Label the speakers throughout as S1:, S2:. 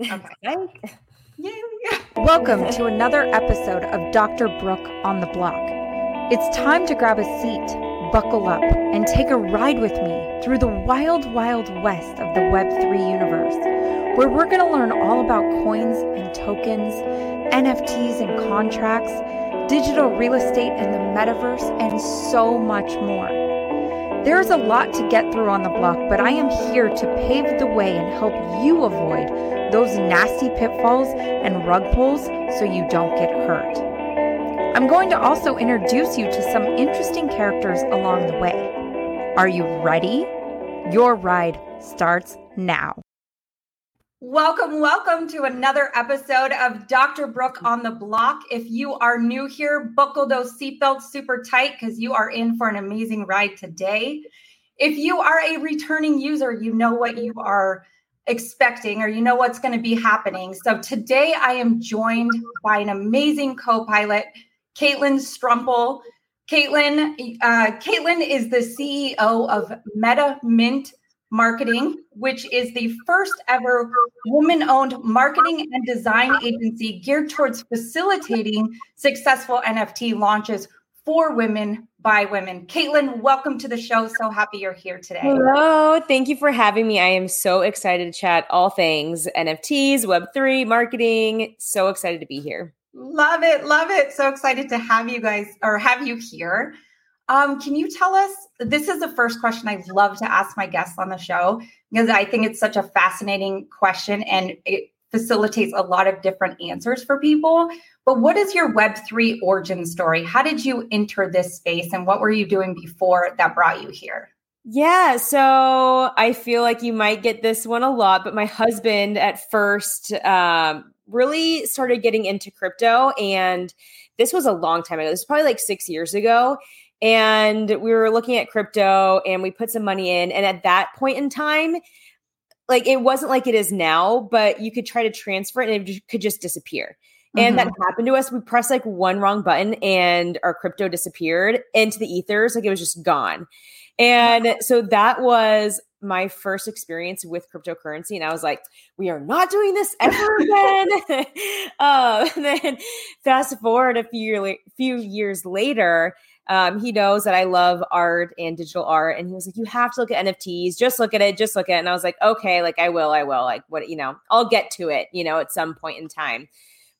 S1: Okay. Welcome to another episode of Dr. Brooke on the Block. It's time to grab a seat, buckle up, and take a ride with me through the wild, wild west of the Web3 universe, where we're going to learn all about coins and tokens, NFTs and contracts, digital real estate and the metaverse, and so much more. There is a lot to get through on the block, but I am here to pave the way and help you avoid those nasty pitfalls and rug pulls so you don't get hurt. I'm going to also introduce you to some interesting characters along the way. Are you ready? Your ride starts now. Welcome, welcome to another episode of Dr. Brooke on the Block. If you are new here, buckle those seatbelts super tight because you are in for an amazing ride today. If you are a returning user, you know what you are expecting or you know what's going to be happening. So today I am joined by an amazing co-pilot, Caitlin Strempel. Caitlin, uh, Caitlin is the CEO of Meta Mint Marketing, which is the first ever woman owned marketing and design agency geared towards facilitating successful NFT launches for women by women. Caitlin, welcome to the show. So happy you're here today.
S2: Hello. Thank you for having me. I am so excited to chat all things NFTs, Web3, marketing. So excited to be here.
S1: Love it. Love it. So excited to have you guys or have you here. Um, can you tell us? This is the first question I love to ask my guests on the show because I think it's such a fascinating question and it facilitates a lot of different answers for people. But what is your Web3 origin story? How did you enter this space and what were you doing before that brought you here?
S2: Yeah, so I feel like you might get this one a lot, but my husband at first um, really started getting into crypto. And this was a long time ago. This was probably like six years ago and we were looking at crypto and we put some money in and at that point in time like it wasn't like it is now but you could try to transfer it and it could just disappear. And mm-hmm. that happened to us. We pressed like one wrong button and our crypto disappeared into the ethers. Like it was just gone. And so that was my first experience with cryptocurrency. And i was like we are not doing this ever again. Uh, and then fast forward a few, few years later um, he knows that I love art and digital art. And he was like, You have to look at NFTs. Just look at it. Just look at it. And I was like, Okay, like I will. I will. Like, what, you know, I'll get to it, you know, at some point in time.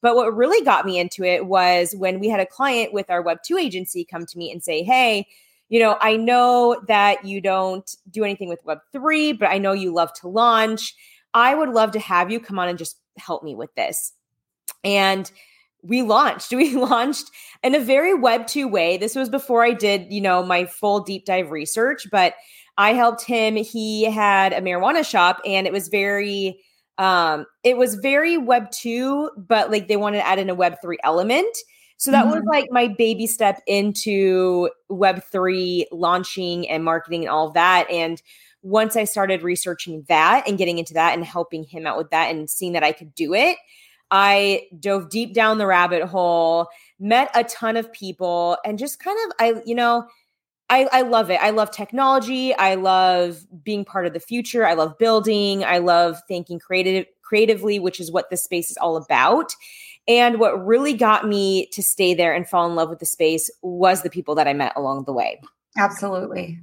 S2: But what really got me into it was when we had a client with our Web2 agency come to me and say, Hey, you know, I know that you don't do anything with Web3, but I know you love to launch. I would love to have you come on and just help me with this. And we launched. We launched in a very web 2 way. This was before I did, you know, my full deep dive research, but I helped him. He had a marijuana shop and it was very um it was very web 2, but like they wanted to add in a web 3 element. So that mm-hmm. was like my baby step into web 3 launching and marketing and all of that and once I started researching that and getting into that and helping him out with that and seeing that I could do it, I dove deep down the rabbit hole, met a ton of people, and just kind of, I, you know, I, I love it. I love technology. I love being part of the future. I love building. I love thinking creative creatively, which is what this space is all about. And what really got me to stay there and fall in love with the space was the people that I met along the way.
S1: Absolutely.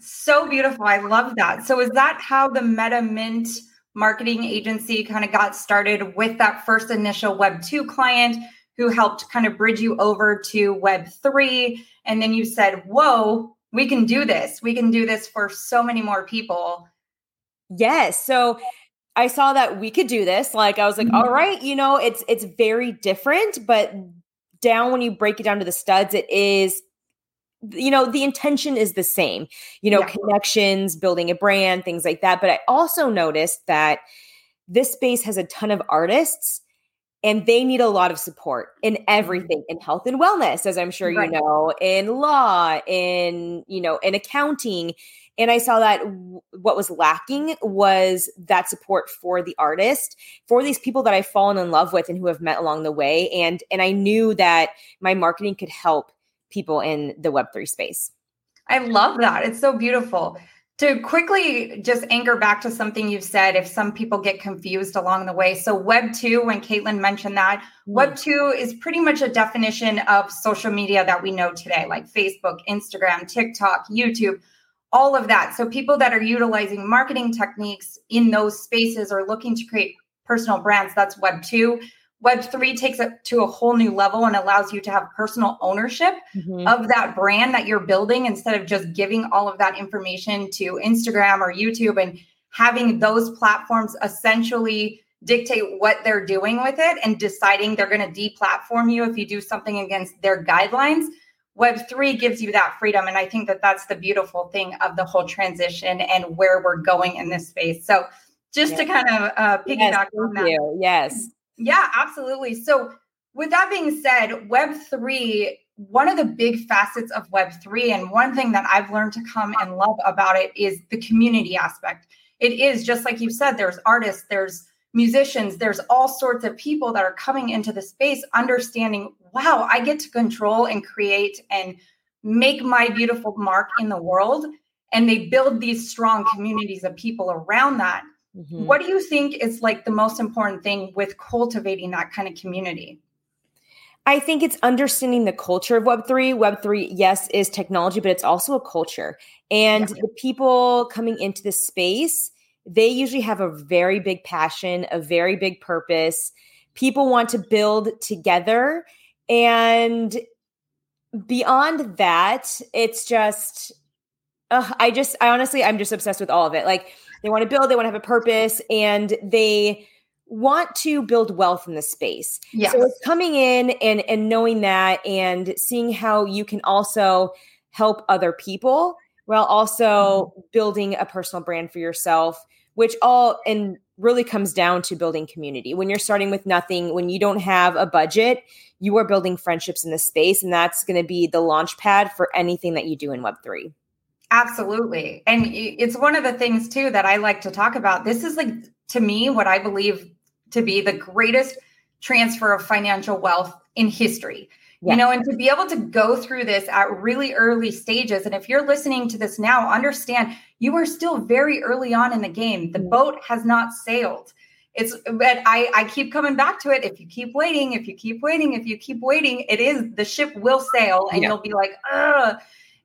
S1: So beautiful. I love that. So is that how the Meta Mint marketing agency kind of got started with that first initial Web 2 client who helped kind of bridge you over to Web 3. And then you said, Whoa, we can do this. We can do this for so many more people.
S2: Yes. So I saw that we could do this. Like I was like, mm-hmm. all right, you know, it's it's very different, but down when you break it down to the studs, it is you know the intention is the same you know yeah. connections building a brand things like that but i also noticed that this space has a ton of artists and they need a lot of support in mm-hmm. everything in health and wellness as i'm sure right. you know in law in you know in accounting and i saw that w- what was lacking was that support for the artist for these people that i've fallen in love with and who have met along the way and and i knew that my marketing could help people in the Web3 space.
S1: I love that. It's so beautiful. to quickly just anchor back to something you've said, if some people get confused along the way. So, Web 2, when Caitlin mentioned that, mm. Web 2 is pretty much a definition of social media that we know today, like Facebook, Instagram, TikTok, YouTube, all of that. So, people that are utilizing marketing techniques in those spaces or looking to create personal brands, that's Web 2. Web3 takes it to a whole new level and allows you to have personal ownership mm-hmm. of that brand that you're building instead of just giving all of that information to Instagram or YouTube and having those platforms essentially dictate what they're doing with it and deciding they're going to deplatform you if you do something against their guidelines. Web3 gives you that freedom. And I think that that's the beautiful thing of the whole transition and where we're going in this space. So, just to kind of uh, piggyback yes, on that.
S2: You. Yes.
S1: Yeah, absolutely. So, with that being said, Web3, one of the big facets of Web3, and one thing that I've learned to come and love about it is the community aspect. It is just like you said, there's artists, there's musicians, there's all sorts of people that are coming into the space understanding, wow, I get to control and create and make my beautiful mark in the world. And they build these strong communities of people around that. Mm-hmm. What do you think is like the most important thing with cultivating that kind of community?
S2: I think it's understanding the culture of Web3. Web3, yes, is technology, but it's also a culture. And yeah. the people coming into this space, they usually have a very big passion, a very big purpose. People want to build together. And beyond that, it's just, uh, I just, I honestly, I'm just obsessed with all of it. Like, they want to build, they want to have a purpose, and they want to build wealth in the space. Yes. So it's coming in and and knowing that and seeing how you can also help other people while also mm-hmm. building a personal brand for yourself, which all and really comes down to building community. When you're starting with nothing, when you don't have a budget, you are building friendships in the space and that's going to be the launch pad for anything that you do in web3.
S1: Absolutely. And it's one of the things too that I like to talk about. This is like to me what I believe to be the greatest transfer of financial wealth in history. Yeah. You know, and to be able to go through this at really early stages. And if you're listening to this now, understand you are still very early on in the game. The boat has not sailed. It's but I, I keep coming back to it. If you keep waiting, if you keep waiting, if you keep waiting, it is the ship will sail and yeah. you'll be like, ugh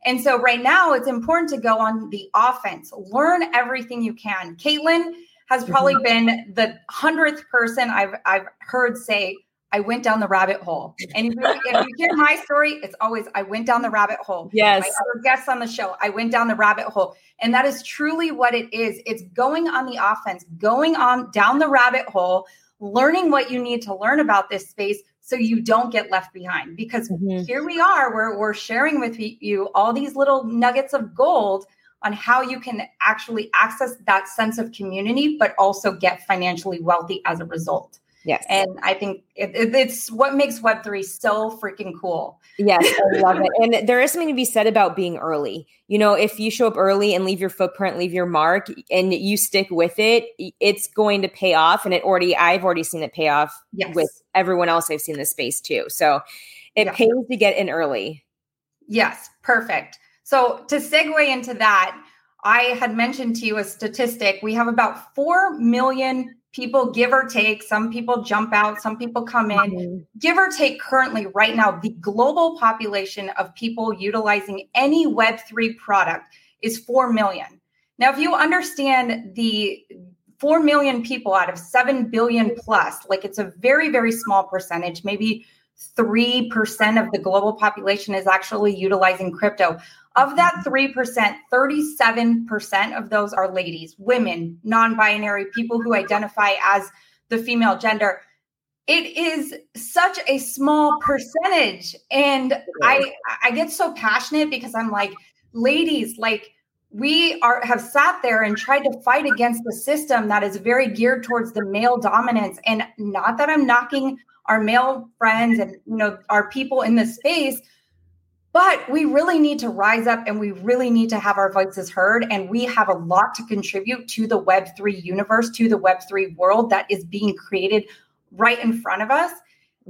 S1: and so right now it's important to go on the offense, learn everything you can. Caitlin has probably mm-hmm. been the hundredth person I've I've heard say, I went down the rabbit hole. And if you, if you, hear my story, it's always I went down the rabbit hole.
S2: Yes.
S1: My other guests on the show, I went down the rabbit hole. And that is truly what it is. It's going on the offense, going on down the rabbit hole, learning what you need to learn about this space so you don't get left behind. Because mm-hmm. here we are, we're, we're sharing with you all these little nuggets of gold on how you can actually access that sense of community, but also get financially wealthy as a result.
S2: Yes.
S1: And I think it, it, it's what makes Web3 so freaking cool.
S2: Yes, I love it. And there is something to be said about being early. You know, if you show up early and leave your footprint, leave your mark, and you stick with it, it's going to pay off. And it already, I've already seen it pay off yes. with everyone else I've seen this space too. So it yeah. pays to get in early.
S1: Yes, perfect. So to segue into that, I had mentioned to you a statistic. We have about 4 million people give or take some people jump out some people come in. Mm-hmm. give or take currently right now the global population of people utilizing any web3 product is 4 million. Now if you understand the 4 million people out of 7 billion plus like it's a very very small percentage maybe 3% of the global population is actually utilizing crypto of that 3%, 37% of those are ladies, women, non binary, people who identify as the female gender. It is such a small percentage. And I, I get so passionate because I'm like, ladies, like, we are have sat there and tried to fight against the system that is very geared towards the male dominance and not that i'm knocking our male friends and you know our people in this space but we really need to rise up and we really need to have our voices heard. And we have a lot to contribute to the Web3 universe, to the Web3 world that is being created right in front of us.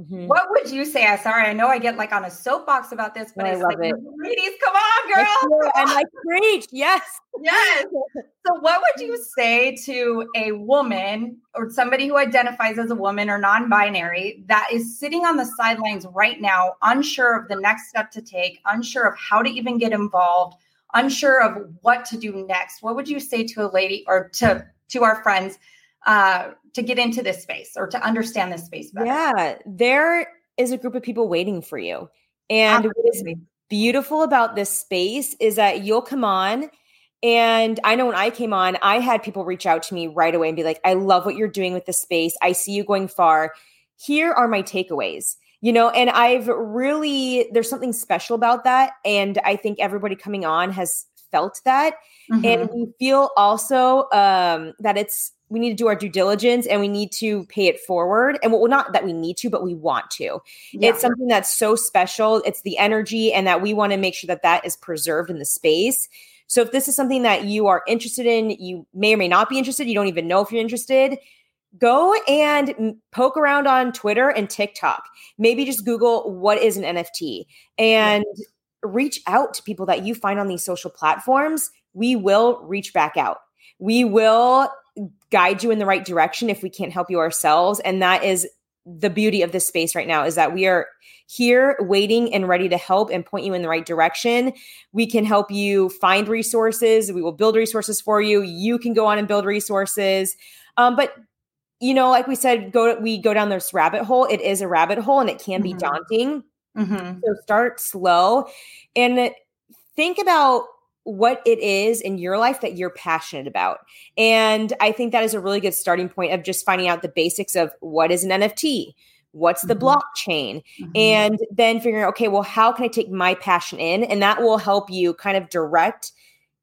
S1: Mm-hmm. What would you say? I sorry, I know I get like on a soapbox about this, but
S2: I love
S1: like,
S2: it.
S1: ladies, come on, girl.
S2: And I preach, yes.
S1: Yes. So what would you say to a woman or somebody who identifies as a woman or non-binary that is sitting on the sidelines right now, unsure of the next step to take, unsure of how to even get involved, unsure of what to do next? What would you say to a lady or to to our friends uh, to get into this space or to understand this space better?
S2: Yeah, there is a group of people waiting for you. And Absolutely. what is beautiful about this space is that you'll come on. And I know when I came on, I had people reach out to me right away and be like, I love what you're doing with the space. I see you going far. Here are my takeaways you know and i've really there's something special about that and i think everybody coming on has felt that mm-hmm. and we feel also um that it's we need to do our due diligence and we need to pay it forward. And well, not that we need to, but we want to. Yeah. It's something that's so special. It's the energy, and that we want to make sure that that is preserved in the space. So if this is something that you are interested in, you may or may not be interested, you don't even know if you're interested, go and poke around on Twitter and TikTok. Maybe just Google what is an NFT and reach out to people that you find on these social platforms. We will reach back out. We will guide you in the right direction if we can't help you ourselves and that is the beauty of this space right now is that we are here waiting and ready to help and point you in the right direction. We can help you find resources. We will build resources for you. You can go on and build resources. Um, but you know, like we said, go we go down this rabbit hole. It is a rabbit hole and it can be mm-hmm. daunting. Mm-hmm. So start slow and think about what it is in your life that you're passionate about. And I think that is a really good starting point of just finding out the basics of what is an NFT, what's the mm-hmm. blockchain, mm-hmm. and then figuring out, okay, well, how can I take my passion in? And that will help you kind of direct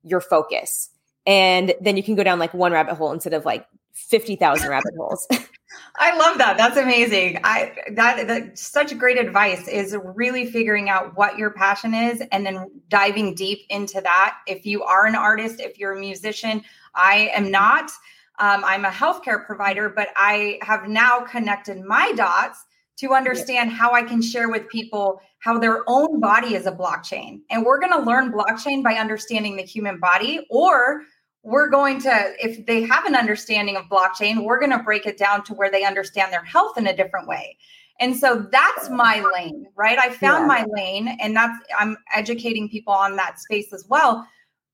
S2: your focus. And then you can go down like one rabbit hole instead of like 50,000 rabbit holes.
S1: I love that. That's amazing. I that, that such great advice is really figuring out what your passion is and then diving deep into that. If you are an artist, if you're a musician, I am not. Um, I'm a healthcare provider, but I have now connected my dots to understand how I can share with people how their own body is a blockchain. And we're going to learn blockchain by understanding the human body or we're going to if they have an understanding of blockchain we're going to break it down to where they understand their health in a different way. And so that's my lane right? I found yeah. my lane and that's i'm educating people on that space as well.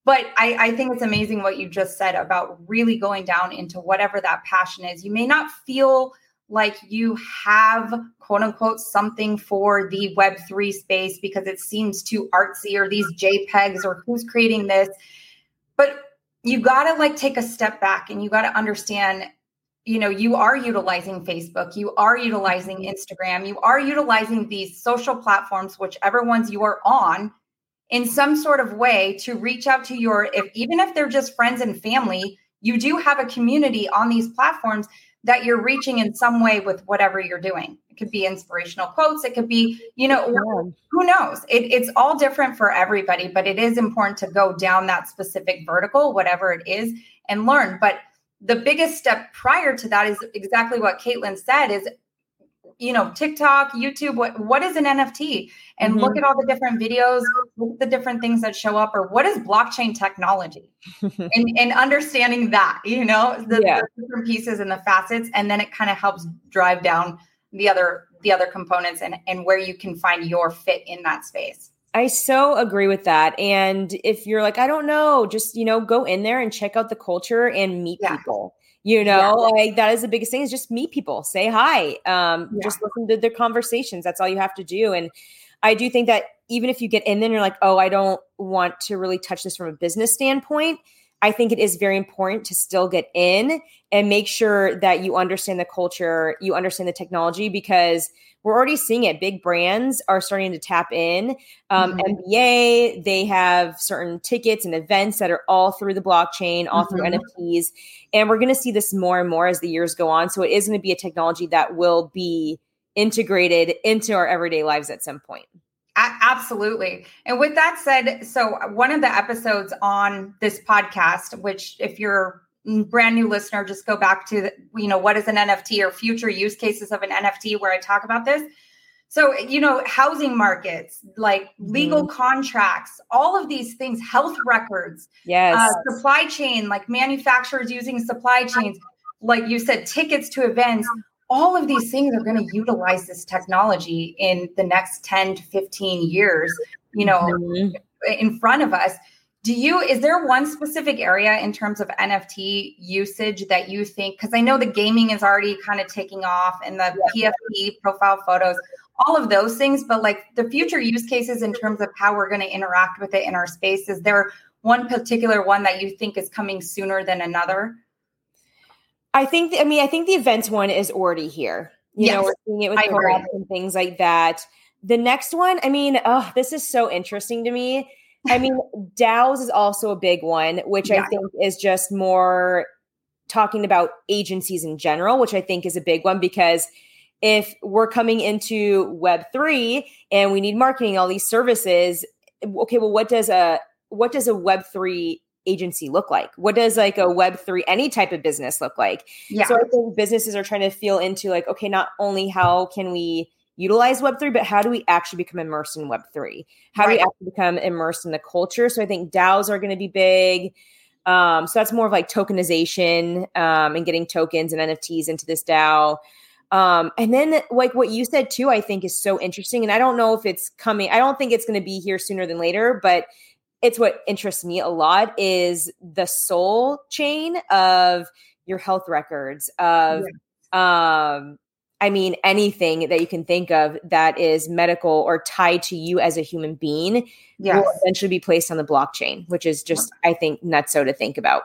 S1: But I, I think it's amazing what you just said about really going down into whatever that passion is. You may not feel like you have quote unquote something for the web3 space because it seems too artsy or these jpegs or who's creating this but you got to like take a step back and you got to understand you know you are utilizing facebook you are utilizing mm-hmm. instagram you are utilizing these social platforms whichever ones you are on in some sort of way to reach out to your if even if they're just friends and family you do have a community on these platforms that you're reaching in some way with whatever you're doing. It could be inspirational quotes. It could be, you know, who knows? It, it's all different for everybody, but it is important to go down that specific vertical, whatever it is, and learn. But the biggest step prior to that is exactly what Caitlin said is you know tiktok youtube what what is an nft and mm-hmm. look at all the different videos look at the different things that show up or what is blockchain technology and, and understanding that you know the, yeah. the different pieces and the facets and then it kind of helps drive down the other the other components and and where you can find your fit in that space
S2: I so agree with that. And if you're like, I don't know, just, you know, go in there and check out the culture and meet yeah. people you know yeah. like that is the biggest thing is just meet people say hi um yeah. just listen to their conversations that's all you have to do and i do think that even if you get in there and you're like oh i don't want to really touch this from a business standpoint I think it is very important to still get in and make sure that you understand the culture, you understand the technology, because we're already seeing it. Big brands are starting to tap in. Um, mm-hmm. NBA, they have certain tickets and events that are all through the blockchain, all mm-hmm. through NFTs. And we're going to see this more and more as the years go on. So it is going to be a technology that will be integrated into our everyday lives at some point.
S1: Absolutely. And with that said, so one of the episodes on this podcast, which if you're brand new listener, just go back to you know what is an NFT or future use cases of an NFT where I talk about this. So, you know, housing markets, like legal mm-hmm. contracts, all of these things, health records,
S2: yes, uh,
S1: supply chain, like manufacturers using supply chains, like you said, tickets to events, all of these things are going to utilize this technology in the next 10 to 15 years, you know, mm-hmm. in front of us. Do you, is there one specific area in terms of NFT usage that you think, because I know the gaming is already kind of taking off and the yeah. PFP profile photos, all of those things, but like the future use cases in terms of how we're going to interact with it in our space, is there one particular one that you think is coming sooner than another?
S2: I think, I mean, I think the events one is already here. You yes, know, we're seeing it with collabs and things like that. The next one, I mean, oh, this is so interesting to me. I mean, DAOs is also a big one, which yeah. I think is just more talking about agencies in general, which I think is a big one because if we're coming into web3 and we need marketing all these services okay well what does a what does a web3 agency look like what does like a web3 any type of business look like yeah. so i think businesses are trying to feel into like okay not only how can we utilize web3 but how do we actually become immersed in web3 how right. do we actually become immersed in the culture so i think daos are going to be big um, so that's more of like tokenization um, and getting tokens and nfts into this dao um, and then like what you said too, I think is so interesting. And I don't know if it's coming, I don't think it's going to be here sooner than later, but it's what interests me a lot is the soul chain of your health records of yeah. um I mean anything that you can think of that is medical or tied to you as a human being yes. will eventually be placed on the blockchain, which is just I think nuts nutso to think about.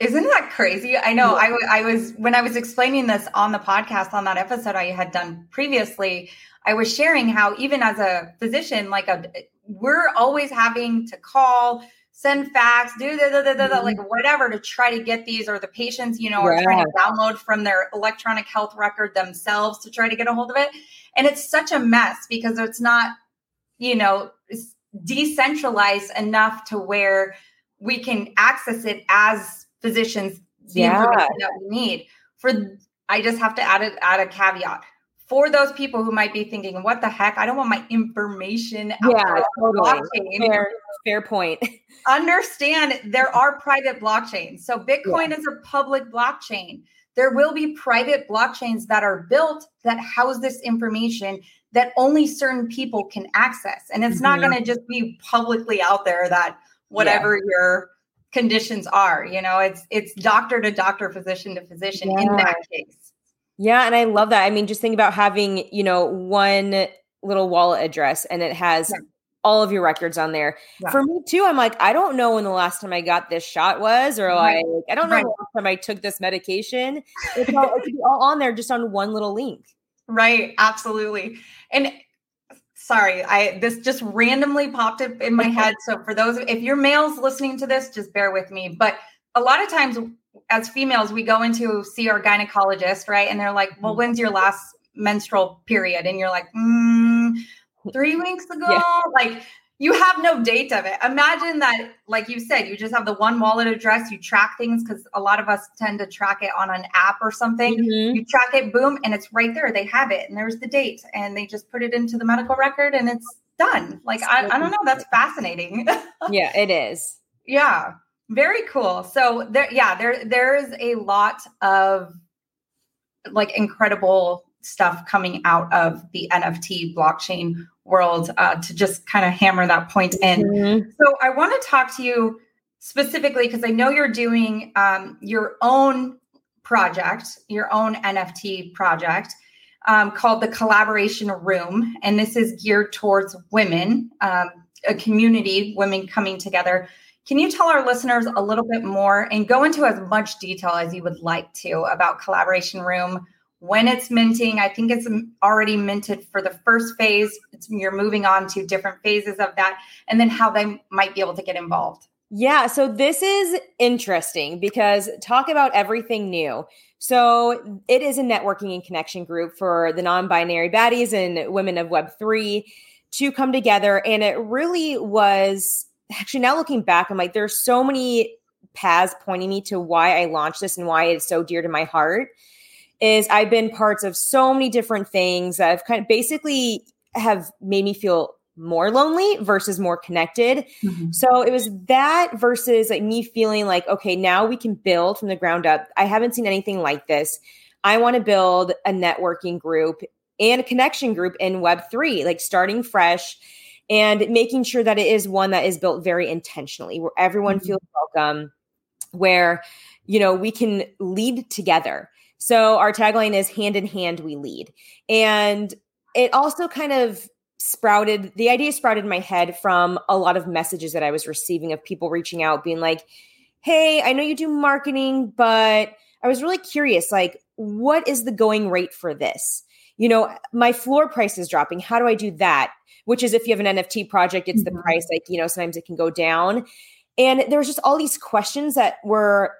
S1: Isn't that crazy? I know. I, I was when I was explaining this on the podcast on that episode I had done previously. I was sharing how even as a physician, like a we're always having to call, send fax, do da, da, da, da, mm-hmm. like whatever to try to get these, or the patients, you know, yeah. are trying to download from their electronic health record themselves to try to get a hold of it. And it's such a mess because it's not, you know, decentralized enough to where we can access it as physicians the yeah. information that we need. For I just have to add a, add a caveat for those people who might be thinking, "What the heck? I don't want my information out
S2: yeah, totally. Fair, fair point.
S1: Understand there are private blockchains. So Bitcoin yeah. is a public blockchain. There will be private blockchains that are built that house this information that only certain people can access, and it's mm-hmm. not going to just be publicly out there that whatever yeah. your conditions are you know it's it's doctor to doctor physician to physician yeah. in that case
S2: yeah and i love that i mean just think about having you know one little wallet address and it has yeah. all of your records on there yeah. for me too i'm like i don't know when the last time i got this shot was or like i don't know right. the last time i took this medication it's all, it all on there just on one little link
S1: right absolutely and sorry i this just randomly popped up in my head so for those if you're males listening to this just bear with me but a lot of times as females we go into see our gynecologist right and they're like well mm-hmm. when's your last menstrual period and you're like mm, three weeks ago yeah. like you have no date of it. Imagine that, like you said, you just have the one wallet address, you track things because a lot of us tend to track it on an app or something. Mm-hmm. You track it, boom, and it's right there. They have it, and there's the date, and they just put it into the medical record, and it's done. Like, I, I don't know, that's fascinating.
S2: yeah, it is.
S1: Yeah, very cool. So there, yeah, there there is a lot of like incredible stuff coming out of the NFT blockchain world uh, to just kind of hammer that point in. Mm-hmm. So I want to talk to you specifically because I know you're doing um, your own project, your own NFT project um, called the Collaboration Room. And this is geared towards women, um, a community, women coming together. Can you tell our listeners a little bit more and go into as much detail as you would like to about Collaboration Room? when it's minting. I think it's already minted for the first phase. It's, you're moving on to different phases of that, and then how they might be able to get involved.
S2: Yeah, so this is interesting because talk about everything new. So it is a networking and connection group for the non-binary baddies and women of Web3 to come together. And it really was actually now looking back, I'm like, there's so many paths pointing me to why I launched this and why it's so dear to my heart is I've been parts of so many different things that have kind of basically have made me feel more lonely versus more connected. Mm-hmm. So it was that versus like me feeling like, okay, now we can build from the ground up. I haven't seen anything like this. I want to build a networking group and a connection group in Web3, like starting fresh and making sure that it is one that is built very intentionally, where everyone mm-hmm. feels welcome, where, you know, we can lead together. So our tagline is hand in hand, we lead. And it also kind of sprouted the idea sprouted in my head from a lot of messages that I was receiving of people reaching out being like, "Hey, I know you do marketing, but I was really curious like what is the going rate for this? You know, my floor price is dropping. How do I do that?" Which is if you have an NFT project, it's mm-hmm. the price like, you know, sometimes it can go down. And there was just all these questions that were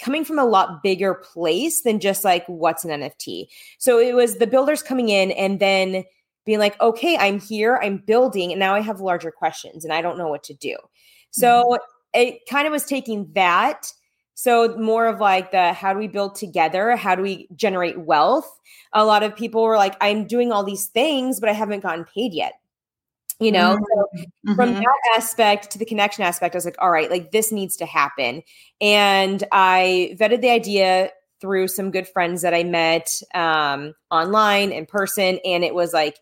S2: coming from a lot bigger place than just like what's an NFT. So it was the builders coming in and then being like, okay, I'm here, I'm building, and now I have larger questions and I don't know what to do. So mm-hmm. it kind of was taking that. So more of like the how do we build together? How do we generate wealth? A lot of people were like, I'm doing all these things, but I haven't gotten paid yet. You know, mm-hmm. so from mm-hmm. that aspect to the connection aspect, I was like, all right, like this needs to happen. And I vetted the idea through some good friends that I met um, online in person. And it was like,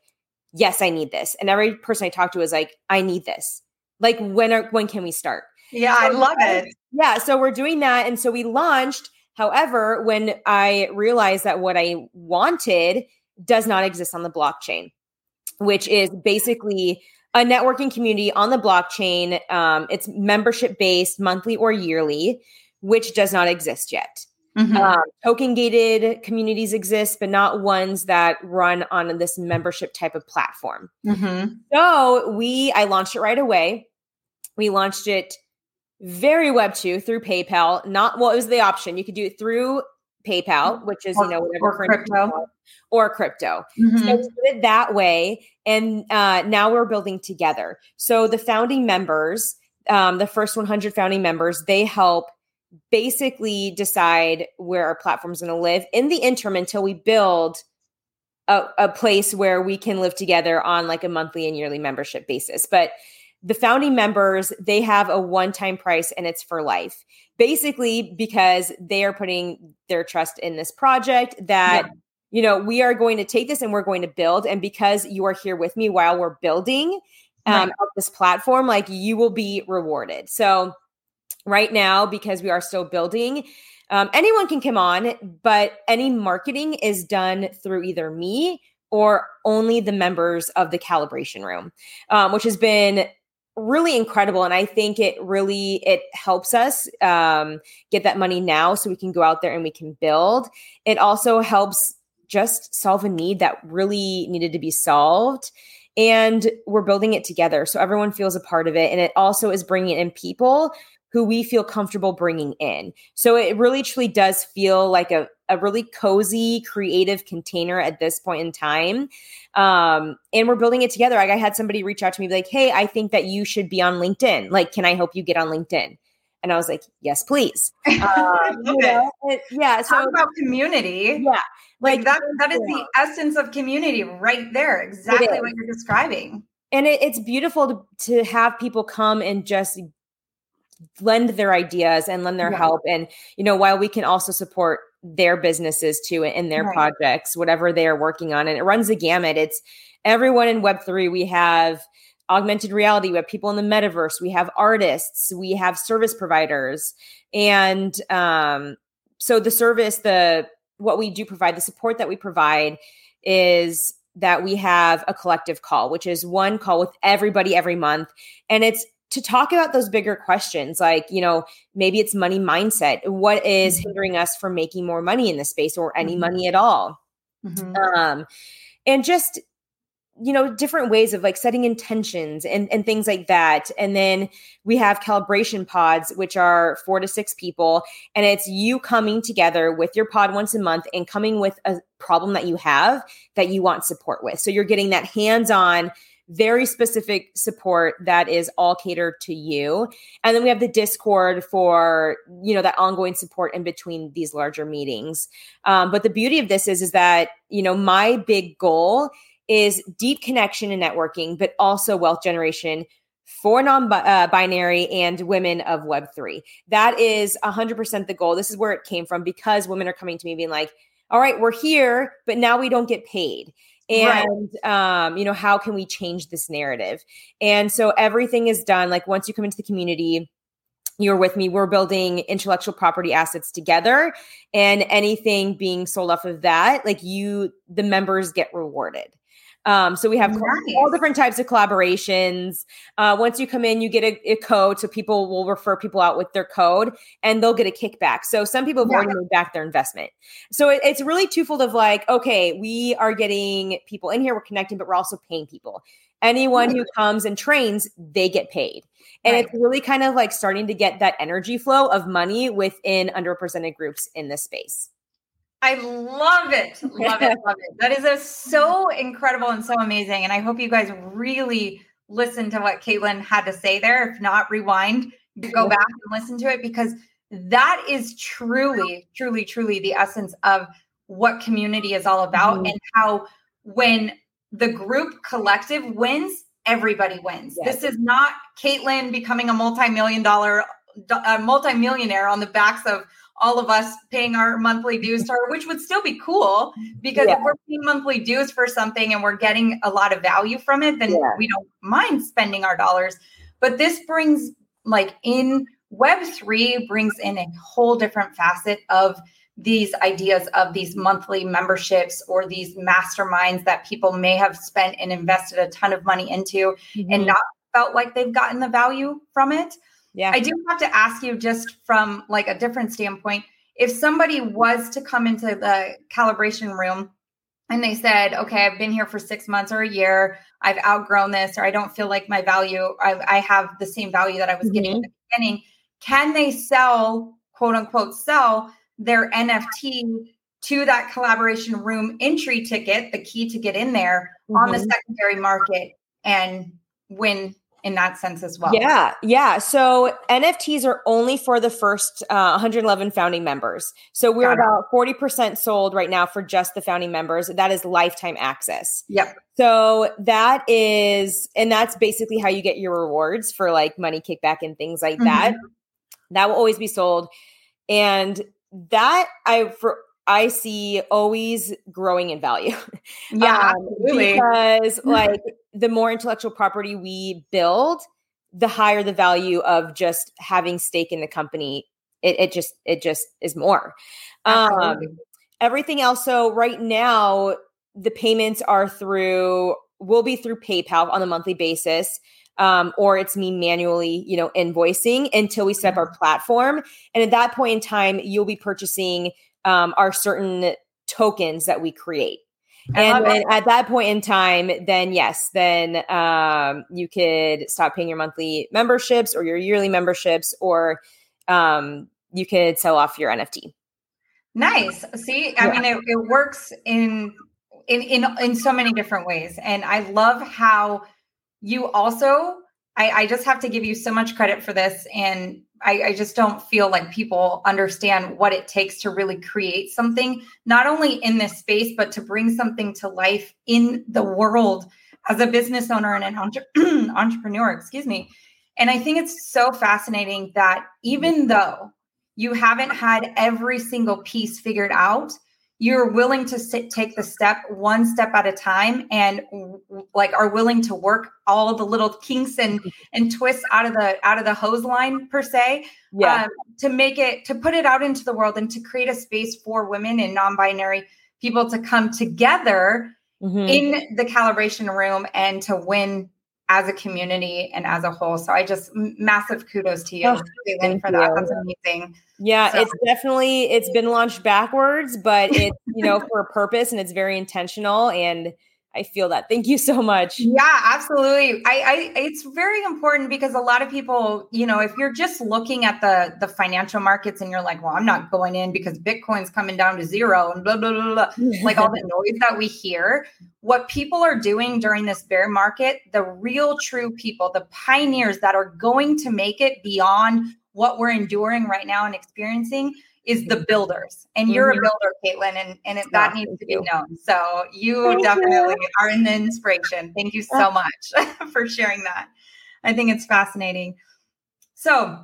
S2: yes, I need this. And every person I talked to was like, I need this. Like, when are when can we start?
S1: Yeah, so I love it.
S2: Yeah, so we're doing that, and so we launched. However, when I realized that what I wanted does not exist on the blockchain, which is basically a networking community on the blockchain. Um, it's membership based, monthly or yearly, which does not exist yet. Mm-hmm. Um, token gated communities exist, but not ones that run on this membership type of platform. Mm-hmm. So we, I launched it right away. We launched it very Web two through PayPal. Not well, it was the option you could do it through PayPal, which is
S1: or,
S2: you know whatever
S1: or crypto
S2: or crypto. Mm-hmm. So did it that way, and uh, now we're building together. So the founding members, um, the first 100 founding members, they help basically decide where our platform is going to live in the interim until we build a, a, place where we can live together on like a monthly and yearly membership basis. But the founding members, they have a one time price and it's for life. Basically, because they are putting their trust in this project that. Yeah. You know, we are going to take this and we're going to build. And because you are here with me while we're building um, right. this platform, like you will be rewarded. So, right now because we are still building. Um, anyone can come on, but any marketing is done through either me or only the members of the Collaboration Room, um, which has been really incredible and i think it really it helps us um, get that money now so we can go out there and we can build. It also helps just solve a need that really needed to be solved and we're building it together so everyone feels a part of it and it also is bringing in people who we feel comfortable bringing in. So it really truly does feel like a, a really cozy, creative container at this point in time. Um, and we're building it together. Like I had somebody reach out to me like, Hey, I think that you should be on LinkedIn. Like, can I help you get on LinkedIn? And I was like, yes, please. Um, you know, it, yeah.
S1: So Talk about community.
S2: Yeah.
S1: Like, like that, that is the essence of community right there. Exactly what you're describing.
S2: And it, it's beautiful to, to have people come and just lend their ideas and lend their help. And you know while we can also support their businesses too in their right. projects whatever they are working on and it runs the gamut. It's everyone in web3 we have augmented reality we have people in the metaverse we have artists we have service providers. And um, so the service the what we do provide the support that we provide is that we have a collective call which is one call with everybody every month. And it's to talk about those bigger questions like you know maybe it's money mindset what is mm-hmm. hindering us from making more money in this space or any mm-hmm. money at all mm-hmm. um and just you know different ways of like setting intentions and and things like that and then we have calibration pods which are four to six people and it's you coming together with your pod once a month and coming with a problem that you have that you want support with so you're getting that hands on very specific support that is all catered to you. And then we have the Discord for, you know, that ongoing support in between these larger meetings. Um, but the beauty of this is, is that, you know, my big goal is deep connection and networking, but also wealth generation for non-binary uh, and women of web3 that is 100% the goal this is where it came from because women are coming to me being like all right we're here but now we don't get paid and right. um, you know how can we change this narrative and so everything is done like once you come into the community you're with me we're building intellectual property assets together and anything being sold off of that like you the members get rewarded um, so we have nice. all different types of collaborations. Uh, once you come in, you get a, a, code. So people will refer people out with their code and they'll get a kickback. So some people have yeah. already made back their investment. So it, it's really twofold of like, okay, we are getting people in here, we're connecting, but we're also paying people. Anyone who comes and trains, they get paid. And right. it's really kind of like starting to get that energy flow of money within underrepresented groups in this space.
S1: I love it. Love it. Love it. That is a, so incredible and so amazing. And I hope you guys really listen to what Caitlin had to say there. If not, rewind, go back and listen to it because that is truly, truly, truly the essence of what community is all about mm-hmm. and how when the group collective wins, everybody wins. Yes. This is not Caitlin becoming a multi-million dollar, a multi-millionaire on the backs of all of us paying our monthly dues to her, which would still be cool because yeah. if we're paying monthly dues for something and we're getting a lot of value from it, then yeah. we don't mind spending our dollars. But this brings like in Web3 brings in a whole different facet of these ideas of these monthly memberships or these masterminds that people may have spent and invested a ton of money into mm-hmm. and not felt like they've gotten the value from it. Yeah. I do have to ask you just from like a different standpoint, if somebody was to come into the Collaboration Room and they said, okay, I've been here for six months or a year, I've outgrown this, or I don't feel like my value, I, I have the same value that I was mm-hmm. getting in the beginning, can they sell, quote unquote, sell their NFT to that collaboration room entry ticket, the key to get in there mm-hmm. on the mm-hmm. secondary market and win in that sense as well.
S2: Yeah, yeah. So NFTs are only for the first uh, 111 founding members. So we're about 40% sold right now for just the founding members. That is lifetime access.
S1: Yep.
S2: So that is, and that's basically how you get your rewards for like money kickback and things like mm-hmm. that. That will always be sold. And that I, for, I see always growing in value.
S1: Yeah, um,
S2: because like the more intellectual property we build, the higher the value of just having stake in the company. It, it just it just is more. Um, everything else. So right now, the payments are through will be through PayPal on a monthly basis. Um, or it's me manually, you know, invoicing until we set up our mm-hmm. platform. And at that point in time, you'll be purchasing um, are certain tokens that we create. And then at that point in time, then yes, then um, you could stop paying your monthly memberships or your yearly memberships, or um, you could sell off your NFT.
S1: Nice. See, I yeah. mean, it, it works in in in in so many different ways, and I love how you also. I, I just have to give you so much credit for this, and I, I, just don't feel like people understand what it takes to really create something, not only in this space, but to bring something to life in the world as a business owner and an entre- entrepreneur, excuse me. And I think it's so fascinating that even though you haven't had every single piece figured out, you're willing to sit, take the step one step at a time and like are willing to work all the little kinks and and twists out of the out of the hose line per se yeah. Um, to make it to put it out into the world and to create a space for women and non-binary people to come together mm-hmm. in the Collaboration Room and to win as a community and as a whole. So I just massive kudos to you, oh, for that. You. That's amazing.
S2: Yeah, so. it's definitely it's been launched backwards, but it's you know for a purpose and it's very intentional. And I feel that. Thank you so much.
S1: Yeah, absolutely. I, I it's very important because a lot of people, you know, if you're just looking at the the financial markets and you're like, well, I'm not going in because Bitcoin's coming down to zero and blah blah blah, blah. like all the noise that we hear. What people are doing during this bear market, the real true people, the pioneers that are going to make it beyond what we're enduring right now and experiencing is the builders. And you're mm-hmm. a builder, Caitlin, and, and it, that needs to be you. known. So you thank definitely you. are an inspiration. Thank you so much for sharing that. I think it's fascinating. So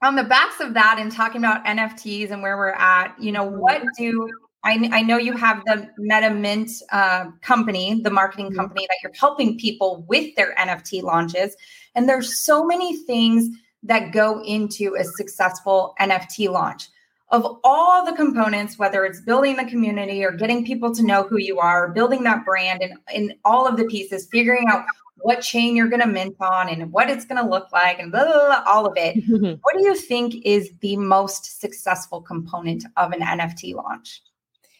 S1: on the backs of that and talking about NFTs and where we're at, you know, what mm-hmm. do I, I know you have the Meta Mint uh, company, the marketing mm-hmm. company that you're helping people with their NFT launches. And there's so many things that go into a successful NFT launch of all the components, whether it's building the community or getting people to know who you are, building that brand and, and all of the pieces, figuring out what chain you're going to mint on and what it's going to look like and blah, blah, blah, all of it. Mm-hmm. what do you think is the most successful component of an NFT launch?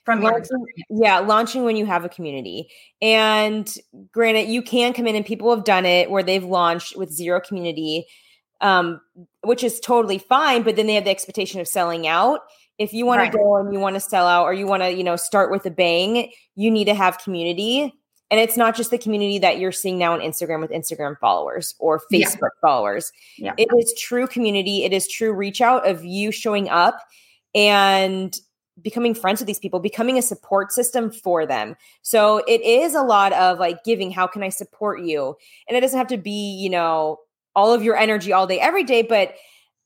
S1: From
S2: launching, yeah, launching when you have a community. And granted, you can come in and people have done it where they've launched with zero community um, which is totally fine. But then they have the expectation of selling out. If you want right. to go and you want to sell out, or you want to, you know, start with a bang, you need to have community. And it's not just the community that you're seeing now on Instagram with Instagram followers or Facebook yeah. followers. Yeah. It is true community. It is true reach out of you showing up and becoming friends with these people, becoming a support system for them. So it is a lot of like giving, how can I support you? And it doesn't have to be, you know, all of your energy all day, every day. But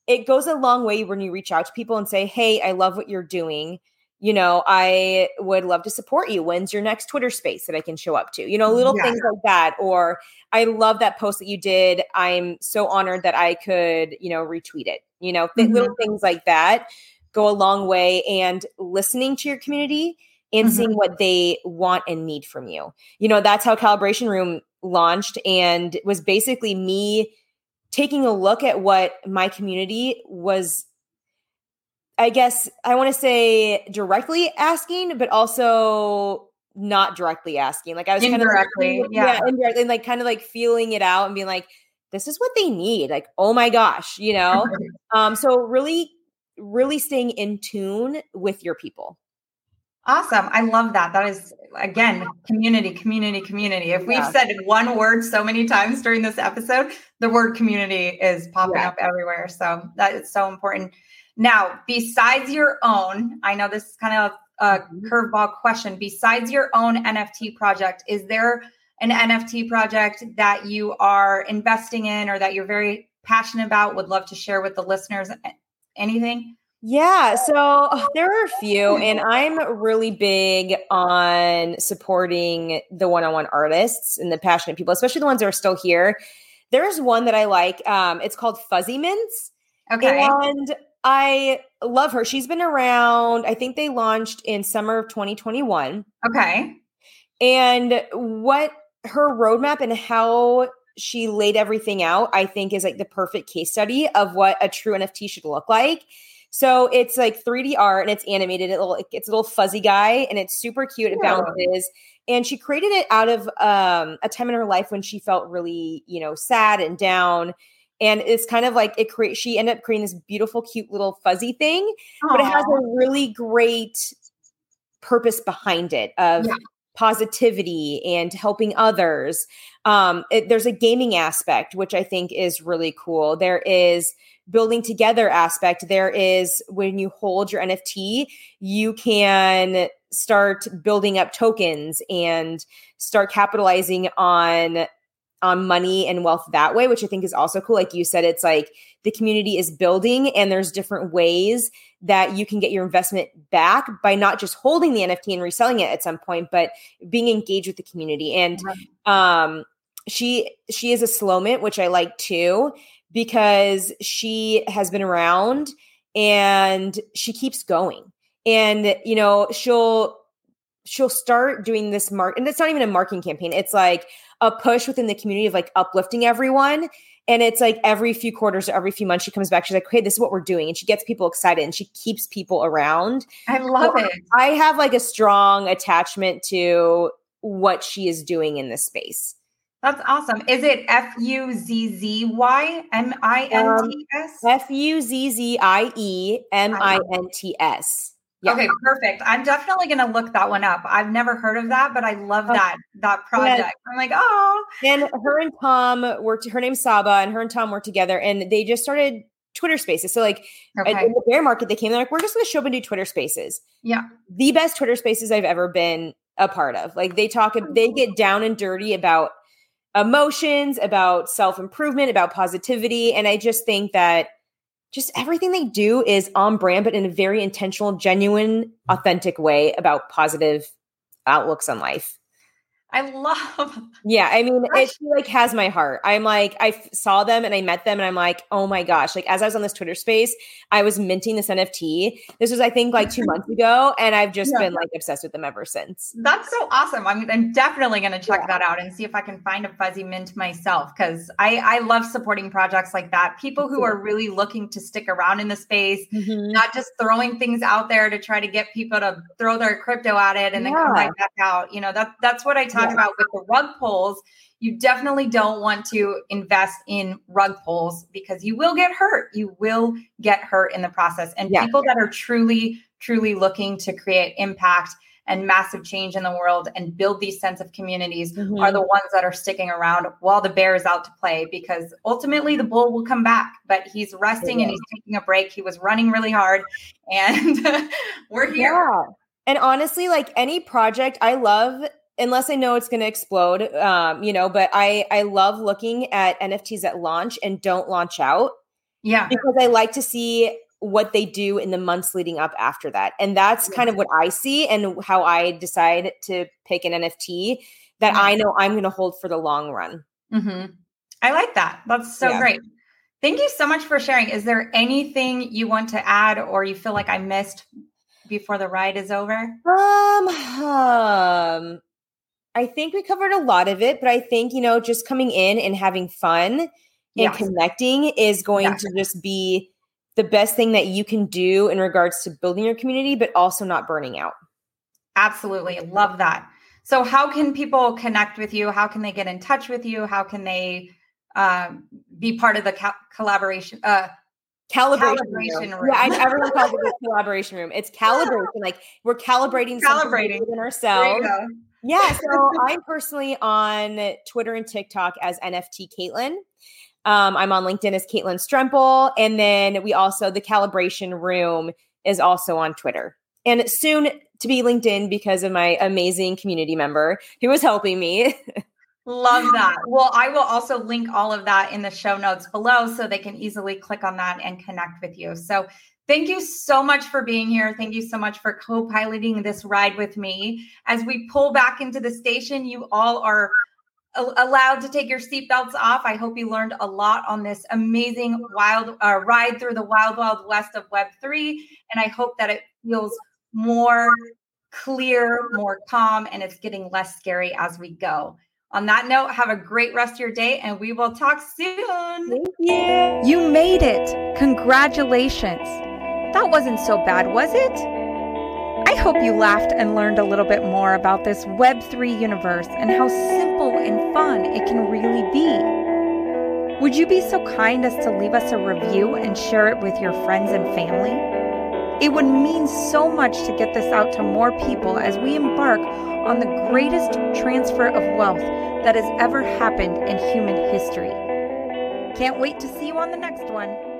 S2: it goes a long way when you reach out to people and say, Hey, I love what you're doing. You know, I would love to support you. When's your next Twitter space that I can show up to? You know, little yeah. things like that. Or I love that post that you did. I'm so honored that I could, you know, retweet it. You know, mm-hmm. little things like that go a long way. And listening to your community and mm-hmm. seeing what they want and need from you. You know, that's how Calibration Room launched and was basically me taking a look at what my community was I guess I want to say directly asking, but also not directly asking. Like I was
S1: indirectly,
S2: kind of like, yeah. yeah, indirectly, and like kind of like feeling it out and being like, this is what they need. Like, oh my gosh, you know. um, so really, really staying in tune with your people.
S1: Awesome. I love that. That is, again, community, community, community. If we've said one word so many times during this episode, the word community is popping yeah. up everywhere. So that is so important. Now, besides your own, I know this is kind of a mm-hmm. curveball question. Besides your own NFT project, is there an NFT project that you are investing in or that you're very passionate about, would love to share with the listeners? Anything?
S2: Yeah, so oh, there are a few, and I'm really big on supporting the one on one artists and the passionate people, especially the ones that are still here. There's one that I like. Um, it's called Fuzzie Mints. Okay. And I love her. She's been around, I think they launched in summer of 2021.
S1: Okay.
S2: And what her roadmap and how she laid everything out, I think is like the perfect case study of what a true NFT should look like so it's like 3D art and it's animated. It little, it's a little fuzzy guy and it's super cute. It bounces. And she created it out of um, a time in her life when she felt really, you know, sad and down. And it's kind of like it create. She ended up creating this beautiful, cute little fuzzy thing, Aww. but it has a really great purpose behind it of yeah. positivity and helping others. Um, it, there's a gaming aspect, which I think is really cool. There is building together aspect there is when you hold your nft you can start building up tokens and start capitalizing on on money and wealth that way which i think is also cool. Like you said it's like the community is building and there's different ways that you can get your investment back by not just holding the nft and reselling it at some point but being engaged with the community. And um she she is a slow mint which i like too because she has been around and she keeps going. And you know, she'll she'll start doing this mark and it's not even a marketing campaign. It's like a push within the community of like uplifting everyone. And it's like every few quarters or every few months, she comes back. She's like, "Hey, this is what we're doing," and she gets people excited and she keeps people around.
S1: I love so it.
S2: I have like a strong attachment to what she is doing in this space.
S1: That's awesome. Is it F U Z Z Y M I N T S?
S2: Um, F U Z Z I E M I N T S.
S1: Okay, perfect. I'm definitely going to look that one up. I've never heard of that, but I love okay. that that project. Yeah. I'm like, oh.
S2: And her and Tom worked. Her name's Saba, and her and Tom worked together, and they just started Twitter Spaces. So like okay. in the bear market, they came. They're like, we're just going to show up and do Twitter Spaces.
S1: Yeah,
S2: the best Twitter Spaces I've ever been a part of. Like they talk, they get down and dirty about emotions, about self improvement, about positivity. And I just think that just everything they do is on brand, but in a very intentional, genuine, authentic way about positive outlooks on life.
S1: I love.
S2: Yeah, I mean, it like has my heart. I'm like, I f- saw them and I met them, and I'm like, oh my gosh! Like as I was on this Twitter space, I was minting this NFT. This was, I think, like two months ago, and I've just yeah. been like obsessed with them ever since.
S1: That's so awesome. I mean, I'm definitely going to check yeah. that out and see if I can find a fuzzy mint myself because I I love supporting projects like that. People who are really looking to stick around in the space, mm-hmm. not just throwing things out there to try to get people to throw their crypto at it and yeah. then come right back out. You know, that that's what I talk about with the rug pulls, you definitely don't want to invest in rug pulls because you will get hurt. You will get hurt in the process. And yeah. people that are truly, truly looking to create impact and massive change in the world and build these sense of communities mm-hmm. are the ones that are sticking around while the bear is out to play because ultimately the bull will come back but he's resting yeah. and he's taking a break he was running really hard and we're here yeah.
S2: and honestly like any project i love unless I know it's going to explode, um, you know, but I I love looking at NFTs that launch and don't launch out.
S1: Yeah.
S2: Because I like to see what they do in the months leading up after that. And that's kind of what I see and how I decide to pick an NFT that I know I'm going to hold for the long run.
S1: Mm-hmm. I like that. That's so yeah. great. Thank you so much for sharing. Is there anything you want to add or you feel like I missed before the ride is over?
S2: Um, um I think we covered a lot of it, but I think, you know, just coming in and having fun and yes. connecting is going yes. to just be the best thing that you can do in regards to building your community, but also not burning out.
S1: Absolutely. Love that. So, how can people connect with you? How can they get in touch with you? How can they uh, be part of the ca- collaboration? Uh,
S2: calibration, calibration room. room. Yeah, I, everyone calls it the collaboration room. It's calibration. Like we're calibrating, calibrating within ourselves yeah. So I'm personally on Twitter and TikTok as NFT Caitlin. Um, I'm on LinkedIn as Caitlin Strempel. And then we also, the calibration room is also on Twitter. And soon to be LinkedIn because of my amazing community member who was helping me.
S1: Love that. Well, I will also link all of that in the show notes below so they can easily click on that and connect with you. So Thank you so much for being here. Thank you so much for co piloting this ride with me. As we pull back into the station, you all are allowed to take your seatbelts off. I hope you learned a lot on this amazing wild uh, ride through the wild, wild west of Web3. And I hope that it feels more clear, more calm, and it's getting less scary as we go. On that note, have a great rest of your day and we will talk soon.
S2: Thank you.
S1: You made it. Congratulations. That wasn't so bad, was it? I hope you laughed and learned a little bit more about this Web3 universe and how simple and fun it can really be. Would you be so kind as to leave us a review and share it with your friends and family? It would mean so much to get this out to more people as we embark on the greatest transfer of wealth that has ever happened in human history. Can't wait to see you on the next one.